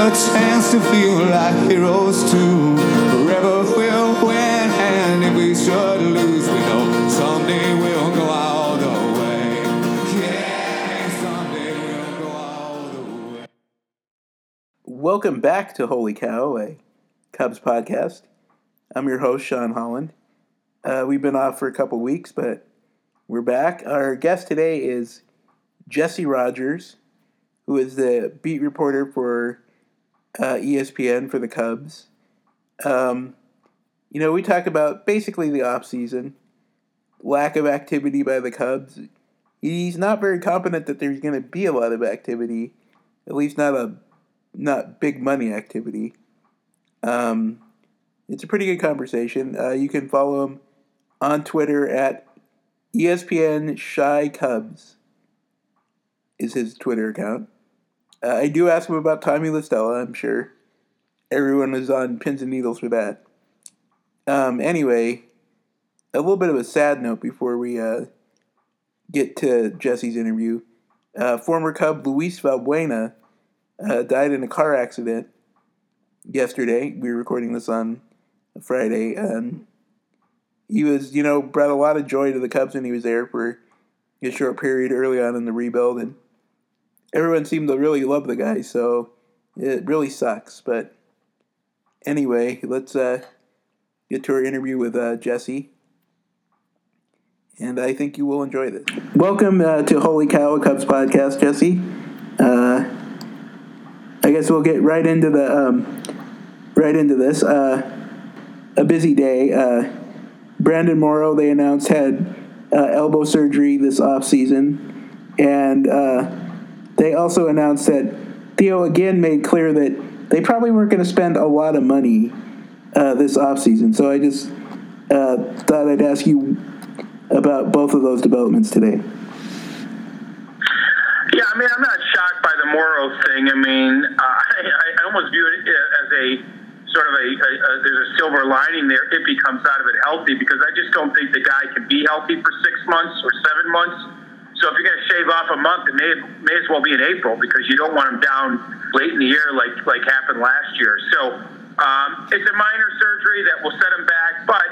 a chance to feel like heroes too. Forever we'll win, and if we should lose, we know someday we'll go all the way. Yeah, someday we'll go all the way. Welcome back to Holy Cow, a Cubs podcast. I'm your host, Sean Holland. Uh, we've been off for a couple weeks, but we're back. Our guest today is Jesse Rogers, who is the beat reporter for uh, ESPN for the Cubs. Um, you know, we talk about basically the offseason, lack of activity by the Cubs. He's not very confident that there's going to be a lot of activity, at least not a not big money activity. Um, it's a pretty good conversation. Uh, you can follow him on Twitter at ESPN Chi Cubs is his Twitter account. Uh, I do ask him about Tommy La Stella. I'm sure everyone was on pins and needles for that. Um, anyway, a little bit of a sad note before we uh, get to Jesse's interview. Uh, former Cub Luis Valbuena uh, died in a car accident yesterday. We were recording this on Friday. Um, he was, you know, brought a lot of joy to the Cubs when he was there for a short period early on in the rebuild, and everyone seemed to really love the guy. So it really sucks. But anyway, let's uh, get to our interview with uh, Jesse. And I think you will enjoy this. Welcome uh, to Holy Cow, Cubs podcast, Jesse. Uh, I guess we'll get right into the um, right into this. Uh, a busy day. Uh, Brandon Morrow, they announced, had elbow surgery this offseason. And uh, they also announced that Theo again made clear that they probably weren't going to spend a lot of money uh, this offseason. So I just uh, thought I'd ask you about both of those developments today. Yeah, I mean, I'm not shocked by the Morrow thing. I mean, uh, I, I almost view it as a sort of a, a, a there's a silver lining there if he comes out of it healthy because I just don't think the guy can be healthy for six months or seven months. So if you're going to shave off a month, it may may as well be in April because you don't want him down late in the year like like happened last year. So um, it's a minor surgery that will set him back, but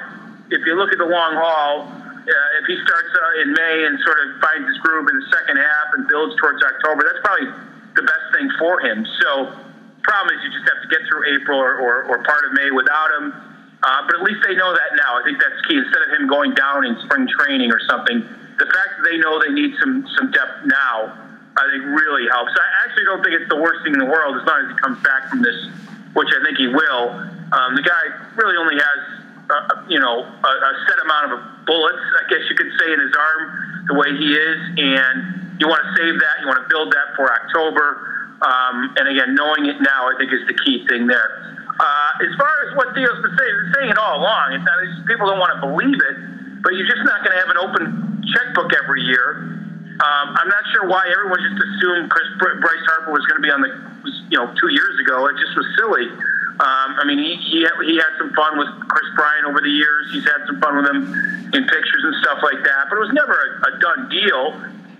if you look at the long haul, uh, if he starts uh, in May and sort of finds his groove in the second half and builds towards October, that's probably the best thing for him. So, problem is you just have to get through April or, or, or part of May without him. Uh, but at least they know that now. I think that's key. Instead of him going down in spring training or something, the fact that they know they need some some depth now, I think really helps. I actually don't think it's the worst thing in the world as long as he comes back from this, which I think he will. Um, the guy really only has uh, you know, a, a set amount of bullets, I guess you could say, in his arm, the way he is, and you want to save that. You want to build that for October. Um, and again, knowing it now, I think is the key thing there. Uh, as far as what Theo's been saying, he's saying it all along. It's not, it's, people don't want to believe it, but you're just not going to have an open checkbook every year. Um, I'm not sure why everyone just assumed Chris Bryce Harper was going to be on the, you know, two years ago. It just was silly. Um, I mean, he, he had, he had some fun with Kris Bryant over the years. He's had some fun with him in pictures and stuff like that. But it was never a, a done deal.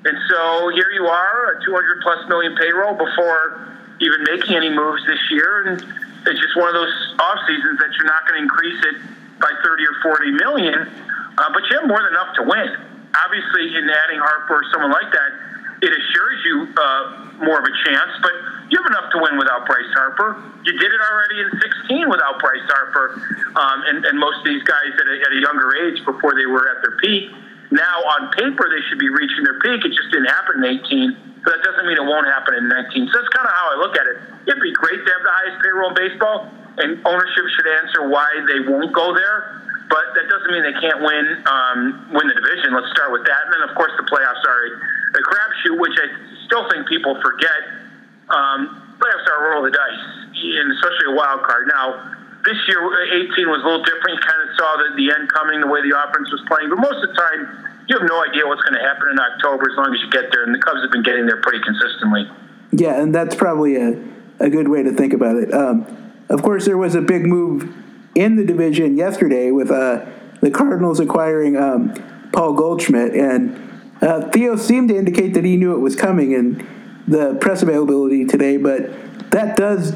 And so here you are, a 200 plus million payroll before even making any moves this year. And it's just one of those off seasons that you're not going to increase it by 30 or 40 million. Uh, but you have more than enough to win. Obviously, in adding Harper or someone like that, it assures you uh, more of a chance. But you have enough to win without Bryce Harper. You did it already in 16 without Bryce Harper, um, and, and most of these guys at a, at a younger age before they were at their peak. Now, on paper, they should be reaching their peak. It just didn't happen in 18, but that doesn't mean it won't happen in 19. So that's kind of how I look at it. It'd be great to have the highest payroll in baseball, and ownership should answer why they won't go there. But that doesn't mean they can't win um, win the division. Let's start with that, and then of course the playoffs are a crapshoot, which I still think people forget um, playoffs are a roll of the dice, and especially a wild card. Now, this year, 18 was a little different. You kind of saw the, the end coming, the way the offense was playing. But most of the time, you have no idea what's going to happen in October as long as you get there. And the Cubs have been getting there pretty consistently. Yeah, and that's probably a, a good way to think about it. Um, of course, there was a big move in the division yesterday with uh, the Cardinals acquiring um, Paul Goldschmidt, and uh, Theo seemed to indicate that he knew it was coming in the press availability today. But that does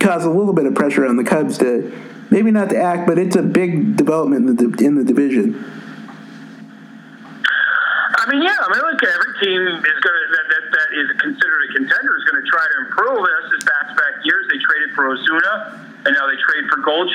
cause a little bit of pressure on the Cubs to maybe not to act, but it's a big development in the, in the division. I mean, yeah. I mean, look, every team is going to that, that that is considered a contender is going to try to improve. That's just back to back years. They traded for Ozuna, and now they trade for Gold.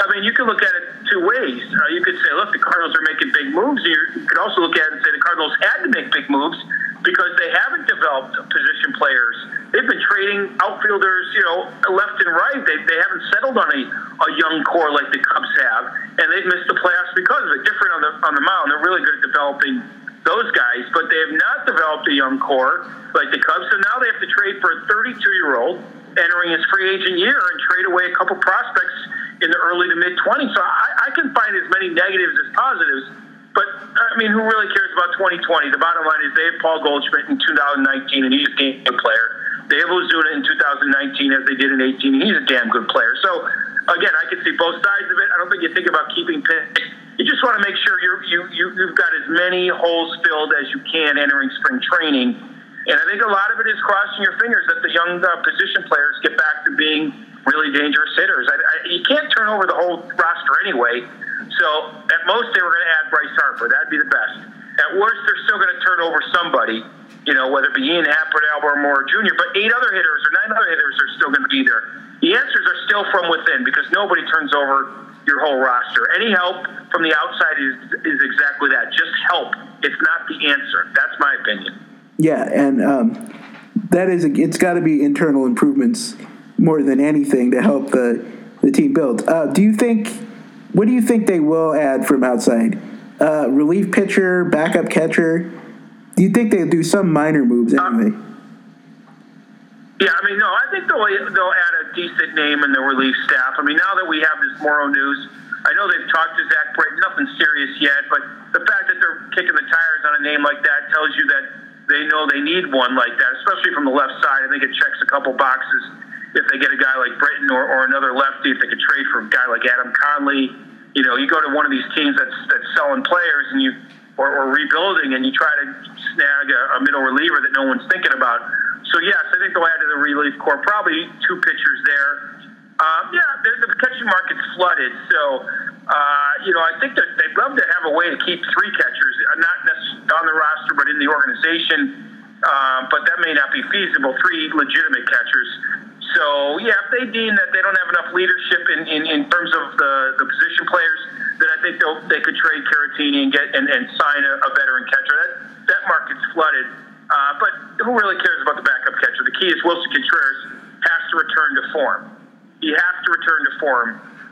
I mean, you could look at it two ways. Uh, you could say, look, the Cardinals are making big moves. You could also look at it and say the Cardinals had to make big moves because they haven't developed position players. They've been trading outfielders, you know, left and right. They, they haven't settled on a, a young core like the Cubs have, and they've missed the playoffs because of it. Different on the on the mound. They're really good at developing those guys, but they have not developed a young core like the Cubs. So now they have to trade for a 32 year old entering his free agent year and trade away a couple prospects in the early to mid 20s. So I, I can find as many negatives as positives. But uh, I mean, who really cares about 2020? The bottom line is they have Paul Goldschmidt in 2019, and he's a damn player. They have Ozuna in 2019, as they did in 18, and he's a damn good player. So again, I can see both sides of it. I don't think you think about keeping picks. You just want to make sure you're, you you you've got as many holes filled as you can entering spring training. And I think a lot of it is crossing your fingers that the young uh, position players get back to being really dangerous hitters. I, I, you can't turn over the whole roster anyway. So at most they were going to add Bryce Harper. That'd be the best. At worst, they're still going to turn over somebody. You know, whether it be Ian Happ or Albert Almora Jr. But eight other hitters or nine other hitters are still going to be there. The answers are still from within because nobody turns over your whole roster. Any help from the outside is is exactly that. Just help. It's not the answer. That's my opinion. Yeah, and um, that is a, it's got to be internal improvements more than anything to help the the team build. Uh, do you think? What do you think they will add from outside? Uh, relief pitcher, backup catcher. Do you think they'll do some minor moves anyway? Yeah, I mean, no, I think they'll they'll add a decent name in the relief staff. I mean, now that we have this Morrow news, I know they've talked to Zach Britton, nothing serious yet, but the fact that they're kicking the tires on a name like that tells you that they know they need one like that, especially from the left side. I think it checks a couple boxes if they get a guy like Britton or, or another lefty, if they could trade for a guy like Adam Conley. You know, you go to one of these teams that's that's selling players and you or, or rebuilding and you try to snag a, a middle reliever that no one's thinking about. So yes, I think they'll add to the relief corps probably two pitchers there. Um, yeah, the, the catching market's flooded, so uh, you know I think that they'd love to have a way to keep three catchers, uh, not on the roster, but in the organization. Uh, but that may not be feasible. Three legitimate catchers. So yeah, if they deem that they don't have enough leadership in, in, in terms of the, the position players, then I think they'll, they could trade Caratini and get and, and sign a, a veteran catcher. That that market's flooded. Uh, but who really cares about the backup catcher? The key is Willson Contreras has to return to form. He has to return to form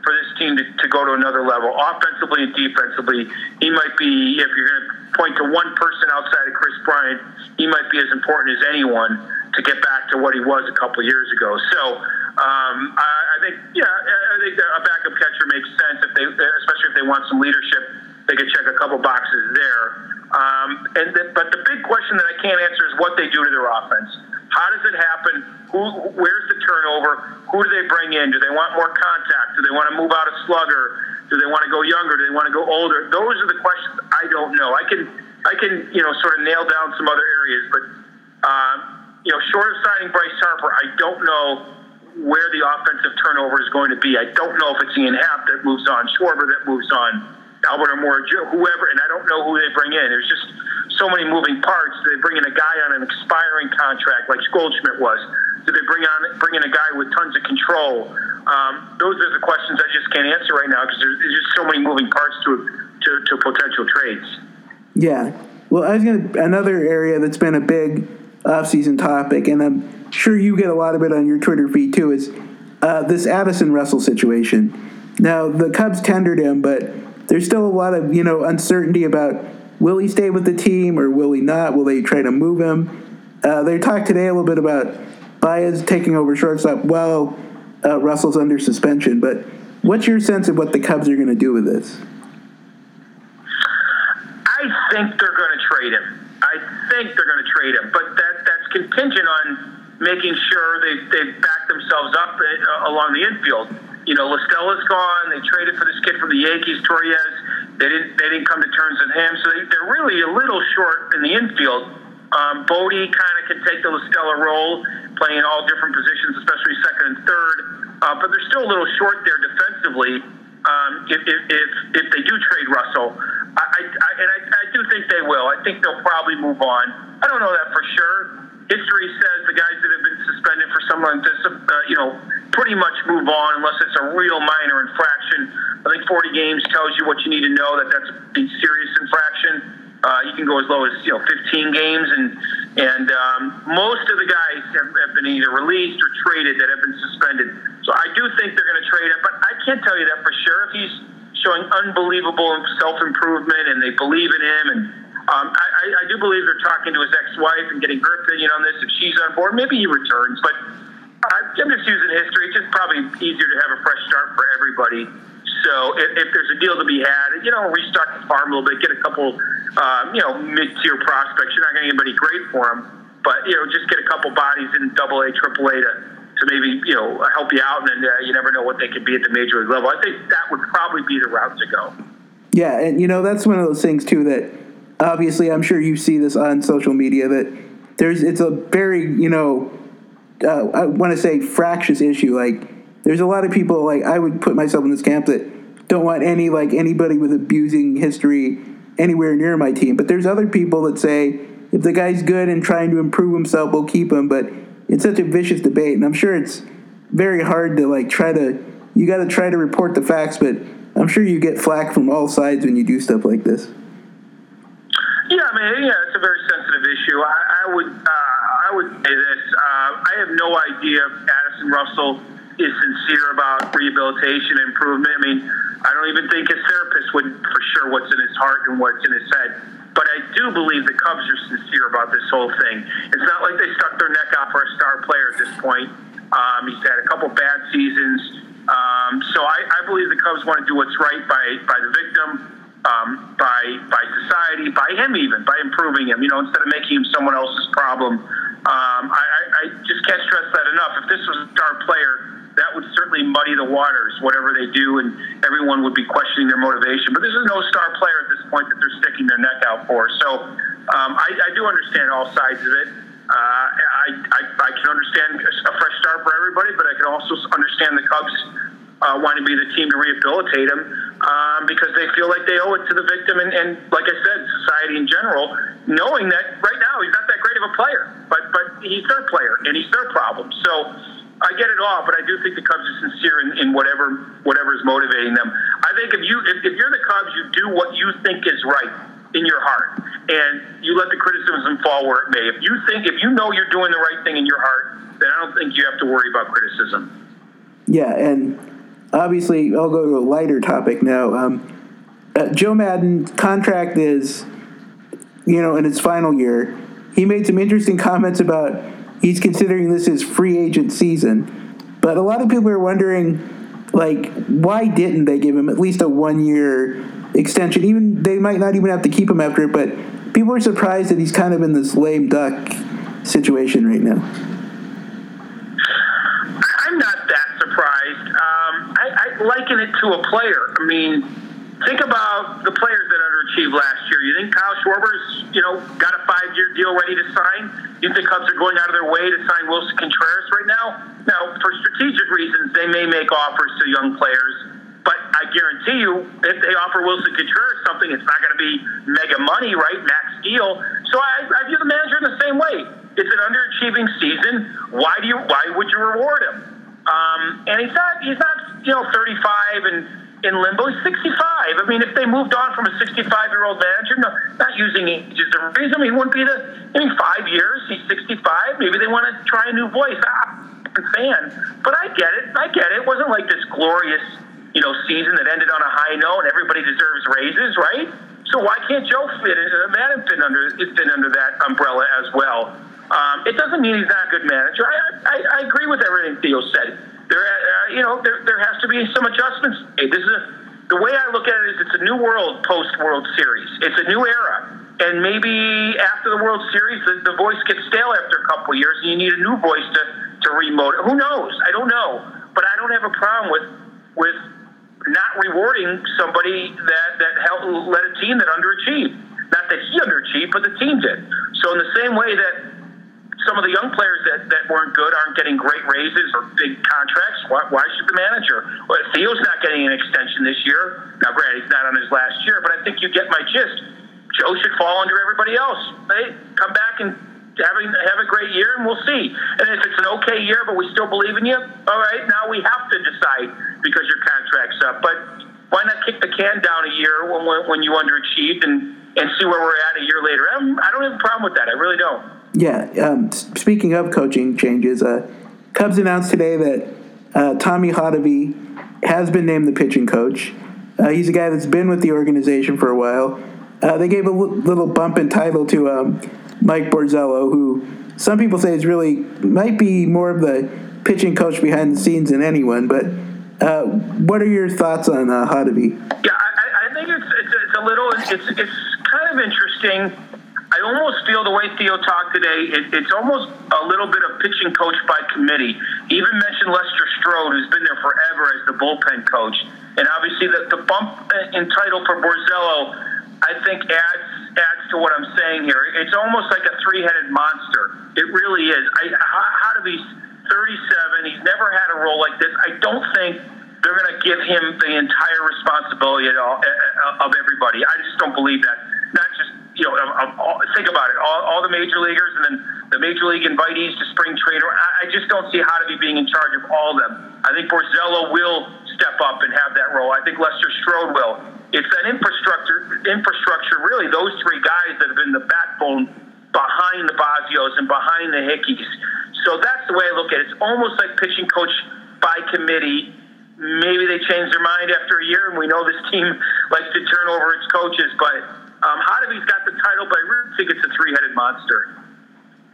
for this team to, to go to another level, offensively and defensively. He might be, if you're going to point to one person outside of Kris Bryant, he might be as important as anyone to get back to what he was a couple years ago. So um, I, I think, yeah, I think a backup catcher makes sense if they, especially if they want some leadership. They could check a couple boxes there. Um, and the, but the big question that I can't answer is what they do to their offense. How does it happen? Who, where's the turnover? Who do they bring in? Do they want more contact? Do they want to move out a slugger? Do they want to go younger? Do they want to go older? Those are the questions I don't know. I can I can you know sort of nail down some other areas, but um, you know, short of signing Bryce Harper, I don't know where the offensive turnover is going to be. I don't know if it's Ian Happ that moves on, Schwarber that moves on. Albert Almora, whoever, and I don't know who they bring in. There's just so many moving parts. Do they bring in a guy on an expiring contract like Goldschmidt was? Do they bring on bring in a guy with tons of control? Um, those are the questions I just can't answer right now because there's, just so many moving parts to, to, to potential trades. Yeah. Well, I was going to another area that's been a big offseason topic, and I'm sure you get a lot of it on your Twitter feed too, is uh, this Addison Russell situation. Now, the Cubs tendered him, but there's still a lot of you know uncertainty about will he stay with the team or will he not? Will they try to move him? Uh, they talked today a little bit about Baez taking over shortstop while uh, Russell's under suspension. But what's your sense of what the Cubs are going to do with this? I think they're going to trade him. I think they're going to trade him, but that that's contingent on making sure they they back themselves up uh, along the infield you know, La Stella's gone. They traded for this kid from the Yankees, Torreyes. They didn't they didn't come to terms with him, so they, they're really a little short in the infield. Um, Bote kind of can take the La Stella role, playing all different positions, especially second and third. uh, but they're still a little short there defensively. Um, if, if, if, if they do trade Russell, I, I, I and I, I do think they will. I think they'll probably move on. I don't know that for sure. History says the guys that have been suspended for something like this, uh, you know, pretty much move on unless it's a real minor infraction. I think 40 games tells you what you need to know that that's a serious infraction. Uh, you can go as low as you know 15 games, and and um, most of the guys have, have been either released or traded that have been suspended. So I do think they're going to trade him, but I can't tell you that for sure. If he's showing unbelievable self improvement and they believe in him, and um, I, I do believe they're talking to his ex-wife and getting her opinion on this. If she's on board, maybe he returns. But I'm just using history. It's just probably easier to have a fresh start for everybody. So if, if there's a deal to be had, you know, restock the farm a little bit, get a couple, um, you know, mid-tier prospects. You're not going to get anybody great for them, but you know, just get a couple bodies in Double A, Triple A to to maybe you know help you out, and then uh, you never know what they could be at the major league level. I think that would probably be the route to go. Yeah, and you know that's one of those things too that obviously I'm sure you see this on social media that there's it's a very you know uh, I want to say fractious issue like there's a lot of people like I would put myself in this camp that don't want any like anybody with abusing history anywhere near my team. But there's other people that say if the guy's good and trying to improve himself, we'll keep him. But it's such a vicious debate, and I'm sure it's very hard to like try to. You got to try to report the facts, but I'm sure you get flack from all sides when you do stuff like this. Yeah, I mean, yeah, it's a very sensitive issue. I, I would, uh, I would say this. Uh, I have no idea if Addison Russell is sincere about rehabilitation and improvement. I mean, I don't even think his therapist would for sure what's in his heart and what's in his head. But I do believe the Cubs are sincere about this whole thing. It's not like they stuck their neck out for a star player at this point. Um, he's had a couple bad seasons. Um, so I, I believe the Cubs want to do what's right by, by the victim, um, by by society, by him even, by improving him. You know, instead of making him someone else's problem. Um, I, I, I just can't stress that enough. If this was a star player, that would certainly muddy the waters, whatever they do, and everyone would be questioning their motivation. But this is no star player at this point that they're sticking their neck out for. So um, I, I, do understand all sides of it. Uh, I, I, I, can understand a fresh start for everybody, but I can also understand the Cubs uh, wanting to be the team to rehabilitate him um, because they feel like they owe it to the victim and, and, like I said, society in general, knowing that right now he's not that great of a player, but but he's their player and he's their problem. So I get it all, but I do think the Cubs are sincere in, in whatever whatever is motivating them. I think if you if, if you're the Cubs, you do what you think is right in your heart, and you let the criticism fall where it may. If you think if you know you're doing the right thing in your heart, then I don't think you have to worry about criticism. Yeah, and obviously I'll go to a lighter topic now. Um, uh, Joe Maddon's contract is, you know, in its final year. He made some interesting comments about he's considering this his free agent season. But a lot of people are wondering, like, why didn't they give him at least a one year extension? Even they might not even have to keep him after it, but people are surprised that he's kind of in this lame duck situation right now. I'm not that surprised. Um, I, I liken it to a player. I mean, think about the players that underachieved last year. You think Kyle Schwarber's, you know, got a five-year deal ready to sign? You think Cubs are going out of their way to sign Willson Contreras right now? Now, for strategic reasons, they may make offers to young players, but I guarantee you, if they offer Willson Contreras something, it's not going to be mega money, right? Max deal. So I, I view the manager in the same way. It's an underachieving season. Why do you? Why would you reward him? Um, and he's not. He's not. You know, 35 and in limbo. He's 65. I mean, if they moved on from a 65 year old manager, no, not using age as a reason, he wouldn't be the. I mean, five years, he's 65. Maybe they want to try a new voice. Ah, fan. But I get it. I get it. It wasn't like this glorious, you know, season that ended on a high note everybody deserves raises, right? So why can't Joe fit in? Uh, Maddon fit under fit under that umbrella as well. Um, it doesn't mean he's not a good manager. I, I, I agree with everything Theo said there, uh, you know, there, there has to be some adjustments. This is a, the way I look at it is it's a new world post World Series. It's a new era, and maybe after the World Series, the, the voice gets stale after a couple years, and you need a new voice to to remote. Who knows? I don't know, but I don't have a problem with with not rewarding somebody that that helped led a team that underachieved. Not that he underachieved, but the team did. So in the same way that some of the young players that, that weren't good aren't getting great raises or big contracts. Why, why should the manager? Well, Theo's not getting an extension this year. Now, granted, he's not on his last year, but I think you get my gist. Joe should fall under everybody else. Hey, come back and have a, have a great year, and we'll see. And if it's an okay year, but we still believe in you, all right, now we have to decide because your contract's up. But why not kick the can down a year when, when you underachieved and, and see where we're at a year later? I don't have a problem with that. I really don't. Yeah. Um, speaking of coaching changes, uh, Cubs announced today that uh, Tommy Hottovy has been named the pitching coach. Uh, he's a guy that's been with the organization for a while. Uh, they gave a l- little bump in title to um, Mike Borzello, who some people say is really might be more of the pitching coach behind the scenes than anyone. But uh, what are your thoughts on uh, Hottovy? Yeah, I, I think it's, it's, it's a little it's it's kind of interesting. I almost feel the way Theo talked today, it, it's almost a little bit of pitching coach by committee. He even mentioned Lester Strode, who's been there forever as the bullpen coach. And obviously, the, the bump in title for Borzello, I think, adds adds to what I'm saying here. It's almost like a three headed monster. It really is. I, Hottovy 37, he's never had a role like this. I don't think they're going to give him the entire responsibility all, of everybody. I just don't believe that. Not just you know, all, think about it. All, all, the major leaguers and then the major league invitees to spring training. I, I just don't see Hottovy being in charge of all of them. I think Borzello will step up and have that role. I think Lester Strode will. It's that infrastructure, infrastructure. Really, those three guys that have been the backbone behind the Bosios and behind the Hickeys. So that's the way I look at it. It's almost like pitching coach by committee. Maybe they change their mind after a year, and we know this team likes to turn over its coaches, but um, Hottovy's got the title, but I really think it's a three-headed monster.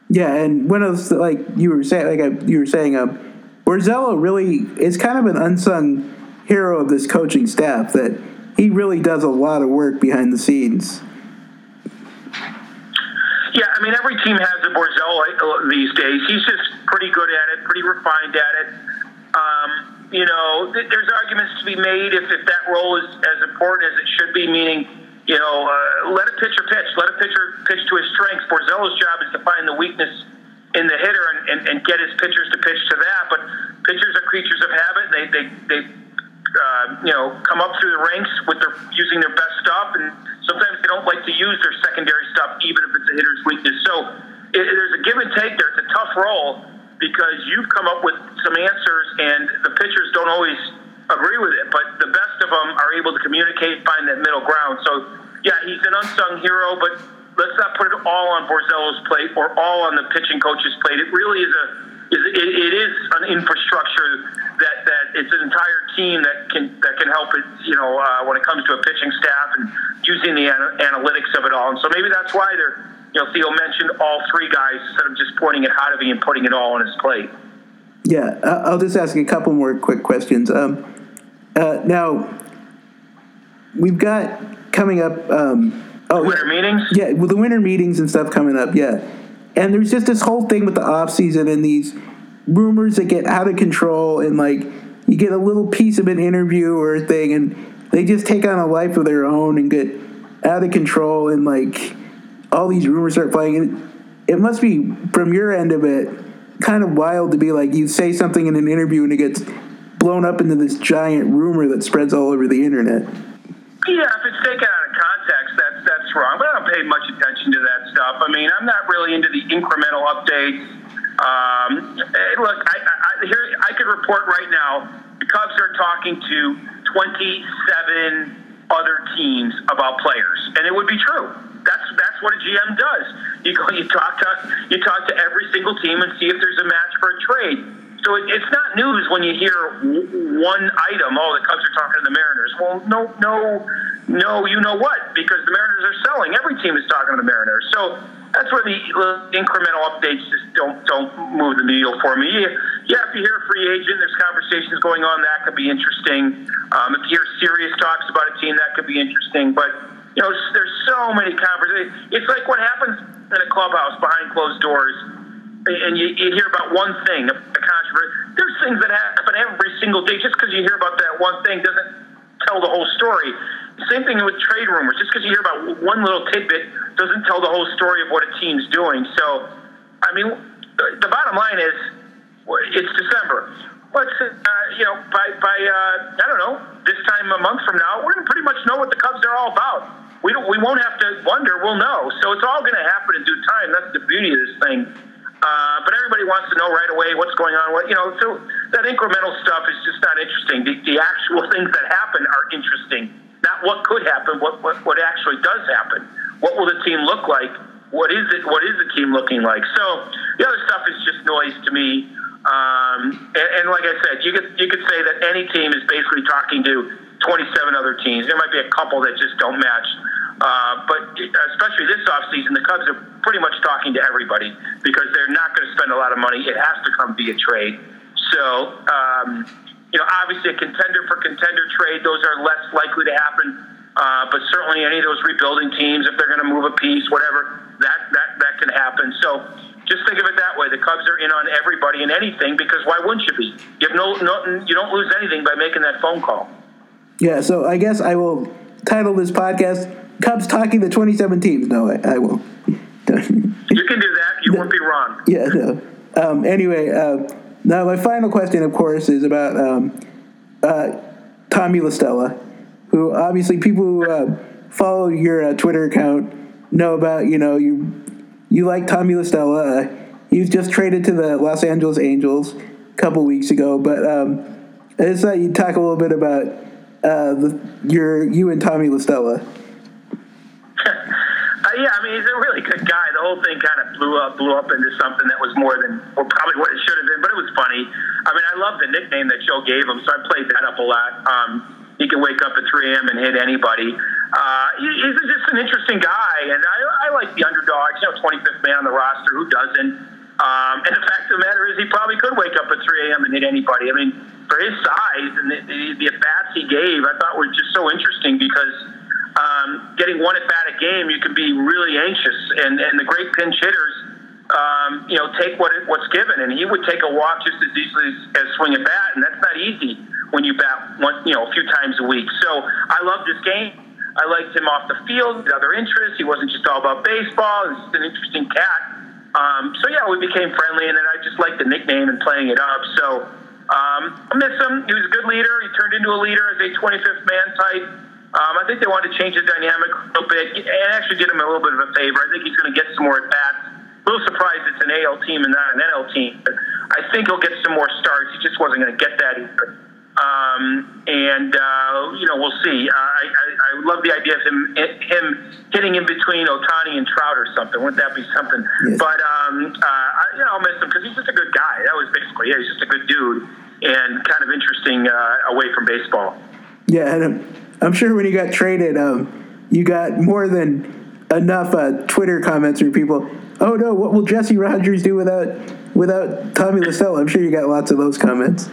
Yeah, and one of the, like you were saying, like uh, you were saying, um, Borzello really is kind of an unsung hero of this coaching staff. That he really does a lot of work behind the scenes. Yeah, I mean every team has a Borzello uh, these days. He's just pretty good at it, pretty refined at it. Um, you know, th- there's arguments to be made if, if that role is as important as it should be, meaning you know, uh, let a pitcher pitch. Let a pitcher pitch to his strengths. Borzello's job is to find the weakness in the hitter and, and, and get his pitchers to pitch to that. But pitchers are creatures of habit. They they they uh, you know come up through the ranks with their using their best stuff, and sometimes they don't like to use their secondary stuff, even if it's a hitter's weakness. So it, there's a give and take there. It's a tough role because you've come up with some answers, and the pitchers don't always agree with it, but the best of them are able to communicate, find that middle ground. So, yeah, he's an unsung hero, but let's not put it all on Borzello's plate or all on the pitching coach's plate. It really is a is it, it is an infrastructure that that it's an entire team that can that can help it. You know, uh, when it comes to a pitching staff and using the ana- analytics of it all. And so maybe that's why they're. You know, Theo mentioned all three guys instead of just pointing at Hottovy and putting it all on his plate. Yeah, I'll just ask a couple more quick questions. Um, uh, now, we've got coming up. Um, oh, winter meetings. Yeah, with the winter meetings and stuff coming up. Yeah, and there's just this whole thing with the off season and these rumors that get out of control and like you get a little piece of an interview or a thing and they just take on a life of their own and get out of control and like all these rumors start flying and it must be from your end of it kind of wild to be like you say something in an interview and it gets blown up into this giant rumor that spreads all over the internet. Yeah, if it's taken out of context, that's that's wrong. But I don't pay much attention to that stuff. I mean, I'm not really into the incremental updates. Um, look, I, I, here I could report right now. The Cubs are talking to 27 other teams about players, and it would be true. That's that's what a GM does. You go, you talk to you talk to every single team and see if there's a match for a trade. So it, it's not news when you hear w- one item. Oh, the Cubs are talking to the Mariners. Well, no, no, no. You know what? Because the Mariners are selling. Every team is talking to the Mariners. So that's where the incremental updates just don't don't move the needle for me. Yeah, if you hear a free agent, there's conversations going on. That could be interesting. Um, if you hear serious talks about a team, that could be interesting. But you know, there's so many conversations. It's like what happens in a clubhouse behind closed doors and you, you hear about one thing, a controversy. There's things that happen every single day. Just because you hear about that one thing doesn't tell the whole story. Same thing with trade rumors. Just because you hear about one little tidbit doesn't tell the whole story of what a team's doing. So, I mean, the, bottom line is, it's December. Let's, uh, you know, by by uh, I don't know, this time a month from now, we're gonna pretty much know what the Cubs are all about. We don't, we won't have to wonder. We'll know. So it's all going to happen in due time. That's the beauty of this thing. Uh, but everybody wants to know right away what's going on. What you know, so that incremental stuff is just not interesting. The, the actual things that happen are interesting. Not what could happen. What, what what actually does happen. What will the team look like? What is it? What is the team looking like? So the other stuff is just noise to me. Um, and, and like I said, you could you could say that any team is basically talking to 27 other teams. There might be a couple that just don't match. Uh, but especially this offseason, the Cubs are pretty much talking to everybody because they're not going to spend a lot of money. It has to come via trade. So, um, you know, obviously a contender for contender trade, those are less likely to happen. Uh, but certainly any of those rebuilding teams, if they're going to move a piece, whatever, that, that, that can happen. So just think of it that way. The Cubs are in on everybody and anything because why wouldn't you be? You, have no, no, you don't lose anything by making that phone call. Yeah, so I guess I will title this podcast Cubs talking to 27 teams. No, I, I won't. you can do that. You won't be wrong. Yeah, no. Um, anyway, uh, now my final question, of course, is about um, uh, Tommy La Stella, who obviously people who uh, follow your uh, Twitter account know about. You know, you you like Tommy La Stella. Uh, he was just traded to the Los Angeles Angels a couple weeks ago, but um, I just thought you'd talk a little bit about uh, the, your you and Tommy La Stella. Uh, yeah, I mean, he's a really good guy. The whole thing kind of blew up, blew up into something that was more than, well, probably what it should have been, but it was funny. I mean, I love the nickname that Joe gave him, so I played that up a lot. Um, he can wake up at 3 a.m. and hit anybody. Uh, he, he's just an interesting guy, and I, I like the underdogs. You know, 25th man on the roster. Who doesn't? Um, and the fact of the matter is, he probably could wake up at 3 a.m. and hit anybody. I mean, for his size and the, the, the at bats he gave, I thought were just so interesting because um, getting one at bat a game, you can be really anxious. And, and the great pinch hitters, um, you know, take what what's given. And he would take a walk just as easily as, as swing a bat, and that's not easy when you bat one, you know, a few times a week. So I love this game. I liked him off the field, other interests. He wasn't just all about baseball. He's an interesting cat. Um, so yeah, we became friendly, and then I just liked the nickname and playing it up. So um, I miss him. He was a good leader. He turned into a leader as a 25th man type. Um, I think they wanted to change the dynamic a little bit and actually did him a little bit of a favor. I think he's going to get some more at bats. A little surprised it's an AL team and not an NL team, but I think he'll get some more starts. He just wasn't going to get that either. Um, and uh, you know, we'll see. Uh, I, I, I love the idea of him him hitting in between Ohtani and Trout or something. Wouldn't that be something? Yes. But um, uh, I, you know, I'll miss him because he's just a good guy. That was basically it. He's just a good dude and kind of interesting uh, away from baseball. Yeah, and I'm, sure when you got traded, um, you got more than enough uh, Twitter comments from people. Oh no, what will Jesse Rogers do without without Tommy La I'm sure you got lots of those comments.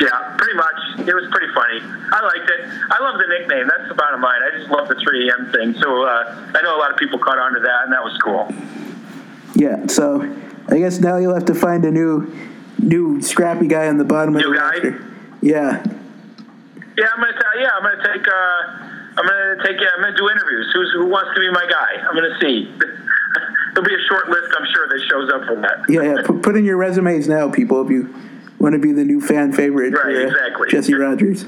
Yeah, pretty much. It was pretty funny. I liked it. I love the nickname. That's the bottom line. I just love the 3 a.m. thing. So uh, I know a lot of people caught on to that, and that was cool. Yeah, so I guess now you'll have to find a new new scrappy guy on the bottom of New the guy? roster. Yeah, Yeah, I'm gonna. T- yeah, I'm gonna take. Uh, I'm gonna take. Yeah, I'm gonna do interviews. Who's who wants to be my guy? I'm gonna see. There'll be a short list, I'm sure, that shows up for that. yeah, yeah. Put, put in your resumes now, people, if you want to be the new fan favorite Right, for uh, exactly. Jesse Rogers.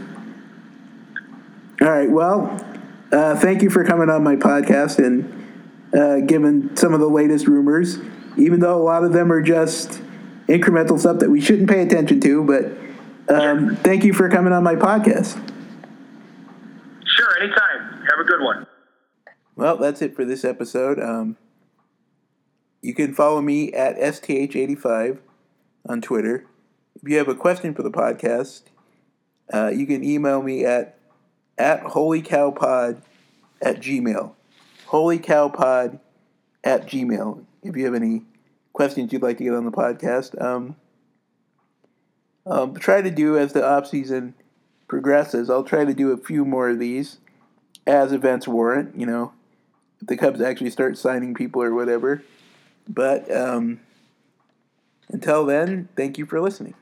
All right, well, uh, thank you for coming on my podcast and uh, giving some of the latest rumors, even though a lot of them are just incremental stuff that we shouldn't pay attention to. But um, thank you for coming on my podcast. Sure, anytime. Have a good one. Well, that's it for this episode. Um, you can follow me at STH85 on Twitter. If you have a question for the podcast, uh, you can email me at at holycowpod at gmail. Holycowpod at gmail. If you have any questions you'd like to get on the podcast, um, um, try to do as the off season progresses. I'll try to do a few more of these as events warrant. You know, if the Cubs actually start signing people or whatever. But um, until then, thank you for listening.